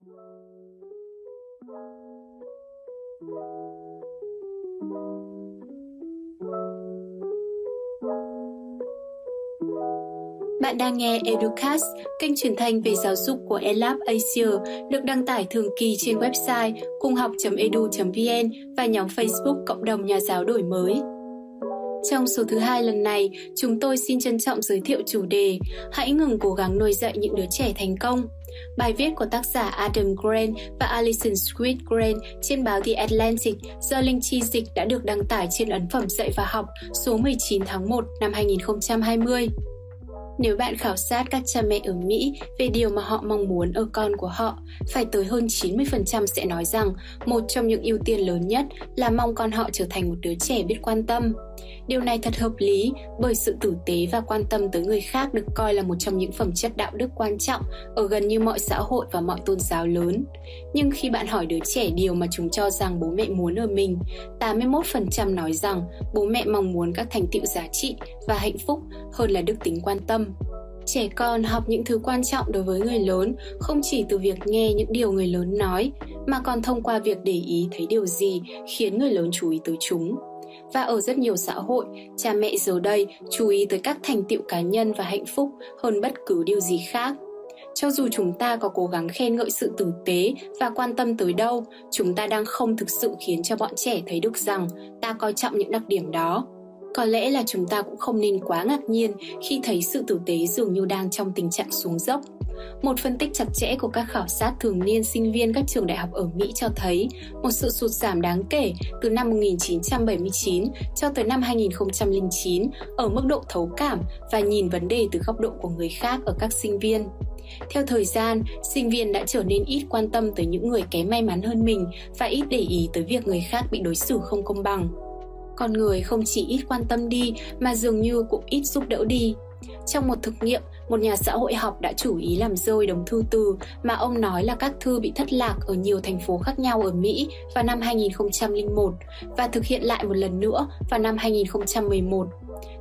Bạn đang nghe Educast, kênh truyền thanh về giáo dục của ELAB Asia, được đăng tải thường kỳ trên website cunghoc.edu.vn và nhóm Facebook Cộng đồng Nhà giáo đổi mới. Trong số thứ hai lần này, chúng tôi xin trân trọng giới thiệu chủ đề Hãy ngừng cố gắng nuôi dạy những đứa trẻ thành công. Bài viết của tác giả Adam Grant và Alison Sweet Grant trên báo The Atlantic do Linh Chi Dịch đã được đăng tải trên ấn phẩm dạy và học số 19 tháng 1 năm 2020. Nếu bạn khảo sát các cha mẹ ở Mỹ về điều mà họ mong muốn ở con của họ, phải tới hơn 90% sẽ nói rằng một trong những ưu tiên lớn nhất là mong con họ trở thành một đứa trẻ biết quan tâm. Điều này thật hợp lý bởi sự tử tế và quan tâm tới người khác được coi là một trong những phẩm chất đạo đức quan trọng ở gần như mọi xã hội và mọi tôn giáo lớn. Nhưng khi bạn hỏi đứa trẻ điều mà chúng cho rằng bố mẹ muốn ở mình, 81% nói rằng bố mẹ mong muốn các thành tựu giá trị và hạnh phúc hơn là đức tính quan tâm. Trẻ con học những thứ quan trọng đối với người lớn không chỉ từ việc nghe những điều người lớn nói, mà còn thông qua việc để ý thấy điều gì khiến người lớn chú ý tới chúng. Và ở rất nhiều xã hội, cha mẹ giờ đây chú ý tới các thành tựu cá nhân và hạnh phúc hơn bất cứ điều gì khác. Cho dù chúng ta có cố gắng khen ngợi sự tử tế và quan tâm tới đâu, chúng ta đang không thực sự khiến cho bọn trẻ thấy được rằng ta coi trọng những đặc điểm đó có lẽ là chúng ta cũng không nên quá ngạc nhiên khi thấy sự tử tế dường như đang trong tình trạng xuống dốc. Một phân tích chặt chẽ của các khảo sát thường niên sinh viên các trường đại học ở Mỹ cho thấy một sự sụt giảm đáng kể từ năm 1979 cho tới năm 2009 ở mức độ thấu cảm và nhìn vấn đề từ góc độ của người khác ở các sinh viên. Theo thời gian, sinh viên đã trở nên ít quan tâm tới những người kém may mắn hơn mình và ít để ý tới việc người khác bị đối xử không công bằng con người không chỉ ít quan tâm đi mà dường như cũng ít giúp đỡ đi. Trong một thực nghiệm, một nhà xã hội học đã chủ ý làm rơi đống thư từ mà ông nói là các thư bị thất lạc ở nhiều thành phố khác nhau ở Mỹ vào năm 2001 và thực hiện lại một lần nữa vào năm 2011.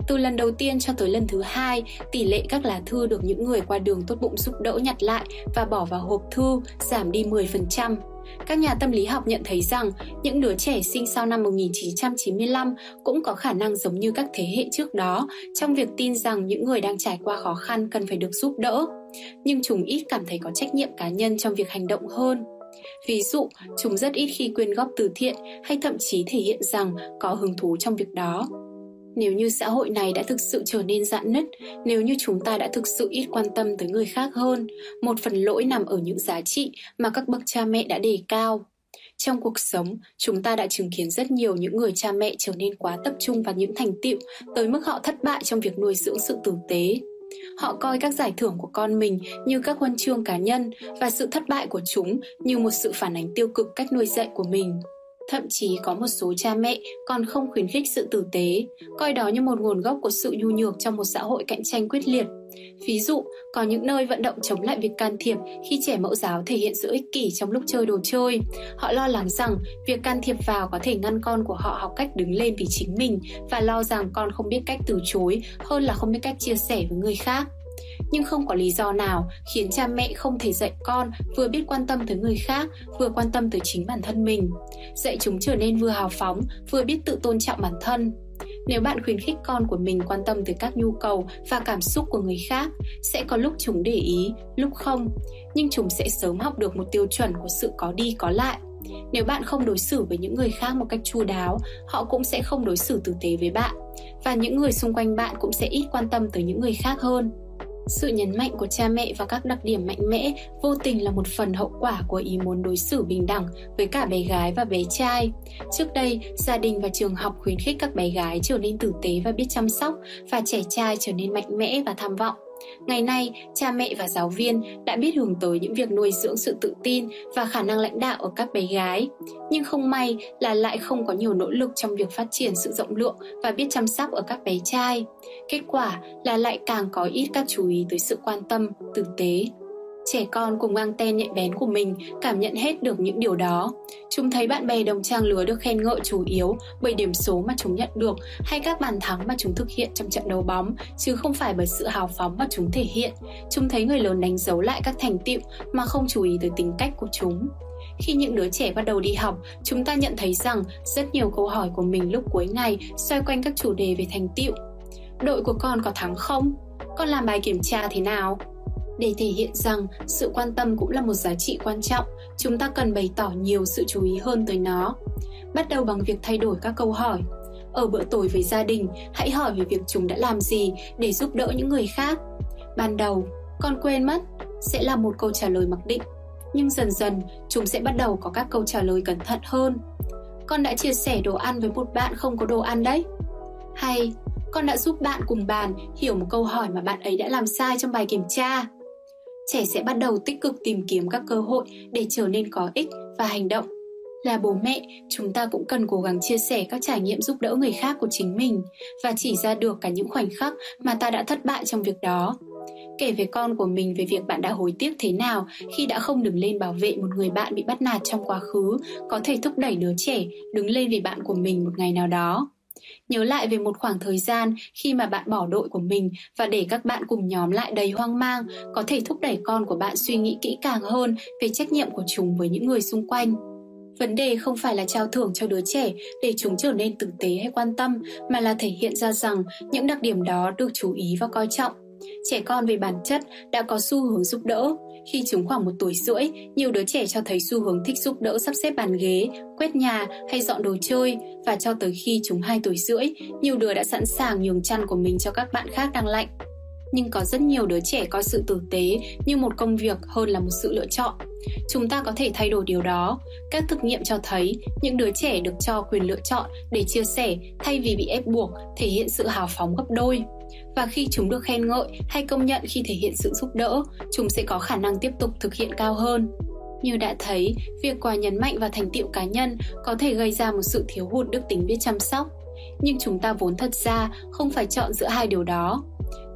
Từ lần đầu tiên cho tới lần thứ hai, tỷ lệ các lá thư được những người qua đường tốt bụng giúp đỡ nhặt lại và bỏ vào hộp thư giảm đi 10%. Các nhà tâm lý học nhận thấy rằng những đứa trẻ sinh sau năm 1995 cũng có khả năng giống như các thế hệ trước đó trong việc tin rằng những người đang trải qua khó khăn cần phải được giúp đỡ, nhưng chúng ít cảm thấy có trách nhiệm cá nhân trong việc hành động hơn. Ví dụ, chúng rất ít khi quyên góp từ thiện hay thậm chí thể hiện rằng có hứng thú trong việc đó nếu như xã hội này đã thực sự trở nên dạn nứt, nếu như chúng ta đã thực sự ít quan tâm tới người khác hơn, một phần lỗi nằm ở những giá trị mà các bậc cha mẹ đã đề cao. Trong cuộc sống, chúng ta đã chứng kiến rất nhiều những người cha mẹ trở nên quá tập trung vào những thành tựu tới mức họ thất bại trong việc nuôi dưỡng sự tử tế. Họ coi các giải thưởng của con mình như các huân chương cá nhân và sự thất bại của chúng như một sự phản ánh tiêu cực cách nuôi dạy của mình. Thậm chí có một số cha mẹ còn không khuyến khích sự tử tế, coi đó như một nguồn gốc của sự nhu nhược trong một xã hội cạnh tranh quyết liệt. Ví dụ, có những nơi vận động chống lại việc can thiệp khi trẻ mẫu giáo thể hiện sự ích kỷ trong lúc chơi đồ chơi. Họ lo lắng rằng việc can thiệp vào có thể ngăn con của họ học cách đứng lên vì chính mình và lo rằng con không biết cách từ chối hơn là không biết cách chia sẻ với người khác nhưng không có lý do nào khiến cha mẹ không thể dạy con vừa biết quan tâm tới người khác, vừa quan tâm tới chính bản thân mình. Dạy chúng trở nên vừa hào phóng, vừa biết tự tôn trọng bản thân. Nếu bạn khuyến khích con của mình quan tâm tới các nhu cầu và cảm xúc của người khác, sẽ có lúc chúng để ý, lúc không. Nhưng chúng sẽ sớm học được một tiêu chuẩn của sự có đi, có lại. Nếu bạn không đối xử với những người khác một cách chu đáo, họ cũng sẽ không đối xử tử tế với bạn. Và những người xung quanh bạn cũng sẽ ít quan tâm tới những người khác hơn sự nhấn mạnh của cha mẹ và các đặc điểm mạnh mẽ vô tình là một phần hậu quả của ý muốn đối xử bình đẳng với cả bé gái và bé trai. Trước đây, gia đình và trường học khuyến khích các bé gái trở nên tử tế và biết chăm sóc và trẻ trai trở nên mạnh mẽ và tham vọng. Ngày nay, cha mẹ và giáo viên đã biết hướng tới những việc nuôi dưỡng sự tự tin và khả năng lãnh đạo ở các bé gái. Nhưng không may là lại không có nhiều nỗ lực trong việc phát triển sự rộng lượng và biết chăm sóc ở các bé trai. Kết quả là lại càng có ít các chú ý tới sự quan tâm, tử tế. Trẻ con cùng anten nhạy bén của mình cảm nhận hết được những điều đó. Chúng thấy bạn bè đồng trang lứa được khen ngợi chủ yếu bởi điểm số mà chúng nhận được hay các bàn thắng mà chúng thực hiện trong trận đấu bóng, chứ không phải bởi sự hào phóng mà chúng thể hiện. Chúng thấy người lớn đánh dấu lại các thành tựu mà không chú ý tới tính cách của chúng. Khi những đứa trẻ bắt đầu đi học, chúng ta nhận thấy rằng rất nhiều câu hỏi của mình lúc cuối ngày xoay quanh các chủ đề về thành tựu. Đội của con có thắng không? Con làm bài kiểm tra thế nào? Để thể hiện rằng sự quan tâm cũng là một giá trị quan trọng, chúng ta cần bày tỏ nhiều sự chú ý hơn tới nó. Bắt đầu bằng việc thay đổi các câu hỏi. Ở bữa tối với gia đình, hãy hỏi về việc chúng đã làm gì để giúp đỡ những người khác. Ban đầu, con quên mất sẽ là một câu trả lời mặc định, nhưng dần dần chúng sẽ bắt đầu có các câu trả lời cẩn thận hơn. Con đã chia sẻ đồ ăn với một bạn không có đồ ăn đấy. Hay con đã giúp bạn cùng bàn hiểu một câu hỏi mà bạn ấy đã làm sai trong bài kiểm tra trẻ sẽ bắt đầu tích cực tìm kiếm các cơ hội để trở nên có ích và hành động. Là bố mẹ, chúng ta cũng cần cố gắng chia sẻ các trải nghiệm giúp đỡ người khác của chính mình và chỉ ra được cả những khoảnh khắc mà ta đã thất bại trong việc đó. Kể với con của mình, về việc bạn đã hối tiếc thế nào khi đã không đứng lên bảo vệ một người bạn bị bắt nạt trong quá khứ, có thể thúc đẩy đứa trẻ đứng lên vì bạn của mình một ngày nào đó. Nhớ lại về một khoảng thời gian khi mà bạn bỏ đội của mình và để các bạn cùng nhóm lại đầy hoang mang có thể thúc đẩy con của bạn suy nghĩ kỹ càng hơn về trách nhiệm của chúng với những người xung quanh. Vấn đề không phải là trao thưởng cho đứa trẻ để chúng trở nên tử tế hay quan tâm, mà là thể hiện ra rằng những đặc điểm đó được chú ý và coi trọng. Trẻ con về bản chất đã có xu hướng giúp đỡ, khi chúng khoảng một tuổi rưỡi, nhiều đứa trẻ cho thấy xu hướng thích giúp đỡ sắp xếp bàn ghế, quét nhà hay dọn đồ chơi và cho tới khi chúng 2 tuổi rưỡi, nhiều đứa đã sẵn sàng nhường chăn của mình cho các bạn khác đang lạnh. Nhưng có rất nhiều đứa trẻ coi sự tử tế như một công việc hơn là một sự lựa chọn. Chúng ta có thể thay đổi điều đó. Các thực nghiệm cho thấy những đứa trẻ được cho quyền lựa chọn để chia sẻ thay vì bị ép buộc thể hiện sự hào phóng gấp đôi và khi chúng được khen ngợi hay công nhận khi thể hiện sự giúp đỡ, chúng sẽ có khả năng tiếp tục thực hiện cao hơn. Như đã thấy, việc quá nhấn mạnh vào thành tựu cá nhân có thể gây ra một sự thiếu hụt đức tính biết chăm sóc. Nhưng chúng ta vốn thật ra không phải chọn giữa hai điều đó.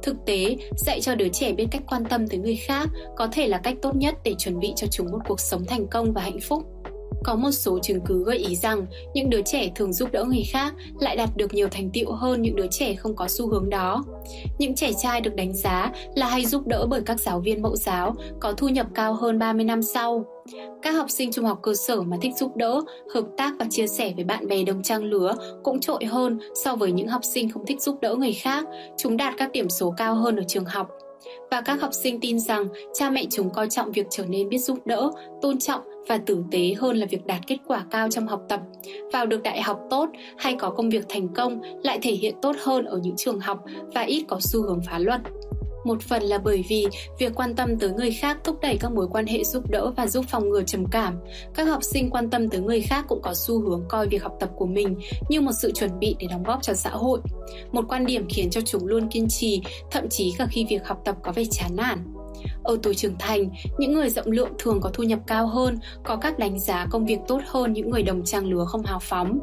Thực tế, dạy cho đứa trẻ biết cách quan tâm tới người khác có thể là cách tốt nhất để chuẩn bị cho chúng một cuộc sống thành công và hạnh phúc. Có một số chứng cứ gợi ý rằng những đứa trẻ thường giúp đỡ người khác lại đạt được nhiều thành tựu hơn những đứa trẻ không có xu hướng đó. Những trẻ trai được đánh giá là hay giúp đỡ bởi các giáo viên mẫu giáo có thu nhập cao hơn 30 năm sau. Các học sinh trung học cơ sở mà thích giúp đỡ, hợp tác và chia sẻ với bạn bè đồng trang lứa cũng trội hơn so với những học sinh không thích giúp đỡ người khác. Chúng đạt các điểm số cao hơn ở trường học và các học sinh tin rằng cha mẹ chúng coi trọng việc trở nên biết giúp đỡ, tôn trọng và tử tế hơn là việc đạt kết quả cao trong học tập. Vào được đại học tốt hay có công việc thành công lại thể hiện tốt hơn ở những trường học và ít có xu hướng phá luật. Một phần là bởi vì việc quan tâm tới người khác thúc đẩy các mối quan hệ giúp đỡ và giúp phòng ngừa trầm cảm. Các học sinh quan tâm tới người khác cũng có xu hướng coi việc học tập của mình như một sự chuẩn bị để đóng góp cho xã hội. Một quan điểm khiến cho chúng luôn kiên trì, thậm chí cả khi việc học tập có vẻ chán nản. Ở tuổi trưởng thành, những người rộng lượng thường có thu nhập cao hơn, có các đánh giá công việc tốt hơn những người đồng trang lứa không hào phóng.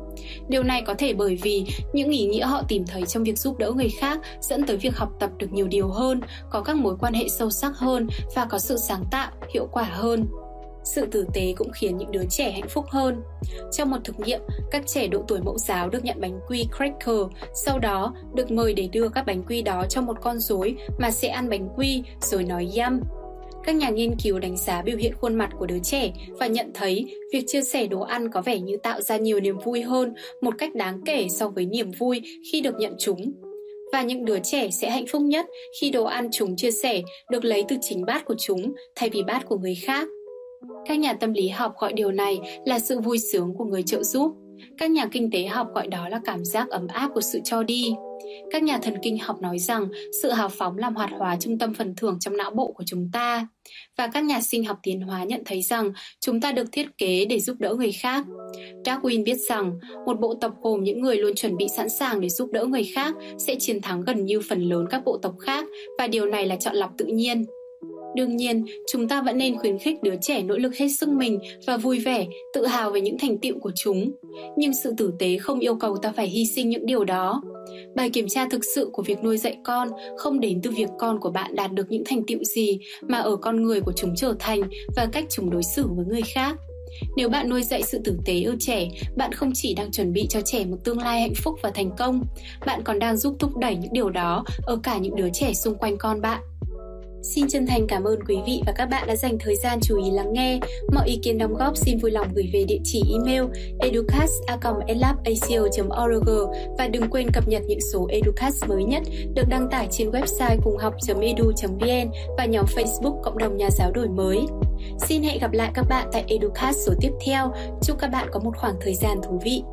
Điều này có thể bởi vì những ý nghĩa họ tìm thấy trong việc giúp đỡ người khác dẫn tới việc học tập được nhiều điều hơn, có các mối quan hệ sâu sắc hơn và có sự sáng tạo, hiệu quả hơn. Sự tử tế cũng khiến những đứa trẻ hạnh phúc hơn. Trong một thực nghiệm, các trẻ độ tuổi mẫu giáo được nhận bánh quy cracker, sau đó được mời để đưa các bánh quy đó cho một con rối mà sẽ ăn bánh quy rồi nói yum. Các nhà nghiên cứu đánh giá biểu hiện khuôn mặt của đứa trẻ và nhận thấy việc chia sẻ đồ ăn có vẻ như tạo ra nhiều niềm vui hơn một cách đáng kể so với niềm vui khi được nhận chúng và những đứa trẻ sẽ hạnh phúc nhất khi đồ ăn chúng chia sẻ được lấy từ chính bát của chúng thay vì bát của người khác. Các nhà tâm lý học gọi điều này là sự vui sướng của người trợ giúp. Các nhà kinh tế học gọi đó là cảm giác ấm áp của sự cho đi. Các nhà thần kinh học nói rằng sự hào phóng làm hoạt hóa trung tâm phần thưởng trong não bộ của chúng ta. Và các nhà sinh học tiến hóa nhận thấy rằng chúng ta được thiết kế để giúp đỡ người khác. Darwin biết rằng một bộ tộc gồm những người luôn chuẩn bị sẵn sàng để giúp đỡ người khác sẽ chiến thắng gần như phần lớn các bộ tộc khác và điều này là chọn lọc tự nhiên. Đương nhiên, chúng ta vẫn nên khuyến khích đứa trẻ nỗ lực hết sức mình và vui vẻ, tự hào về những thành tựu của chúng. Nhưng sự tử tế không yêu cầu ta phải hy sinh những điều đó. Bài kiểm tra thực sự của việc nuôi dạy con không đến từ việc con của bạn đạt được những thành tựu gì mà ở con người của chúng trở thành và cách chúng đối xử với người khác. Nếu bạn nuôi dạy sự tử tế ở trẻ, bạn không chỉ đang chuẩn bị cho trẻ một tương lai hạnh phúc và thành công, bạn còn đang giúp thúc đẩy những điều đó ở cả những đứa trẻ xung quanh con bạn. Xin chân thành cảm ơn quý vị và các bạn đã dành thời gian chú ý lắng nghe. Mọi ý kiến đóng góp xin vui lòng gửi về địa chỉ email educast.org và đừng quên cập nhật những số Educast mới nhất được đăng tải trên website cunghoc edu vn và nhóm Facebook Cộng đồng Nhà giáo đổi mới. Xin hẹn gặp lại các bạn tại Educast số tiếp theo. Chúc các bạn có một khoảng thời gian thú vị.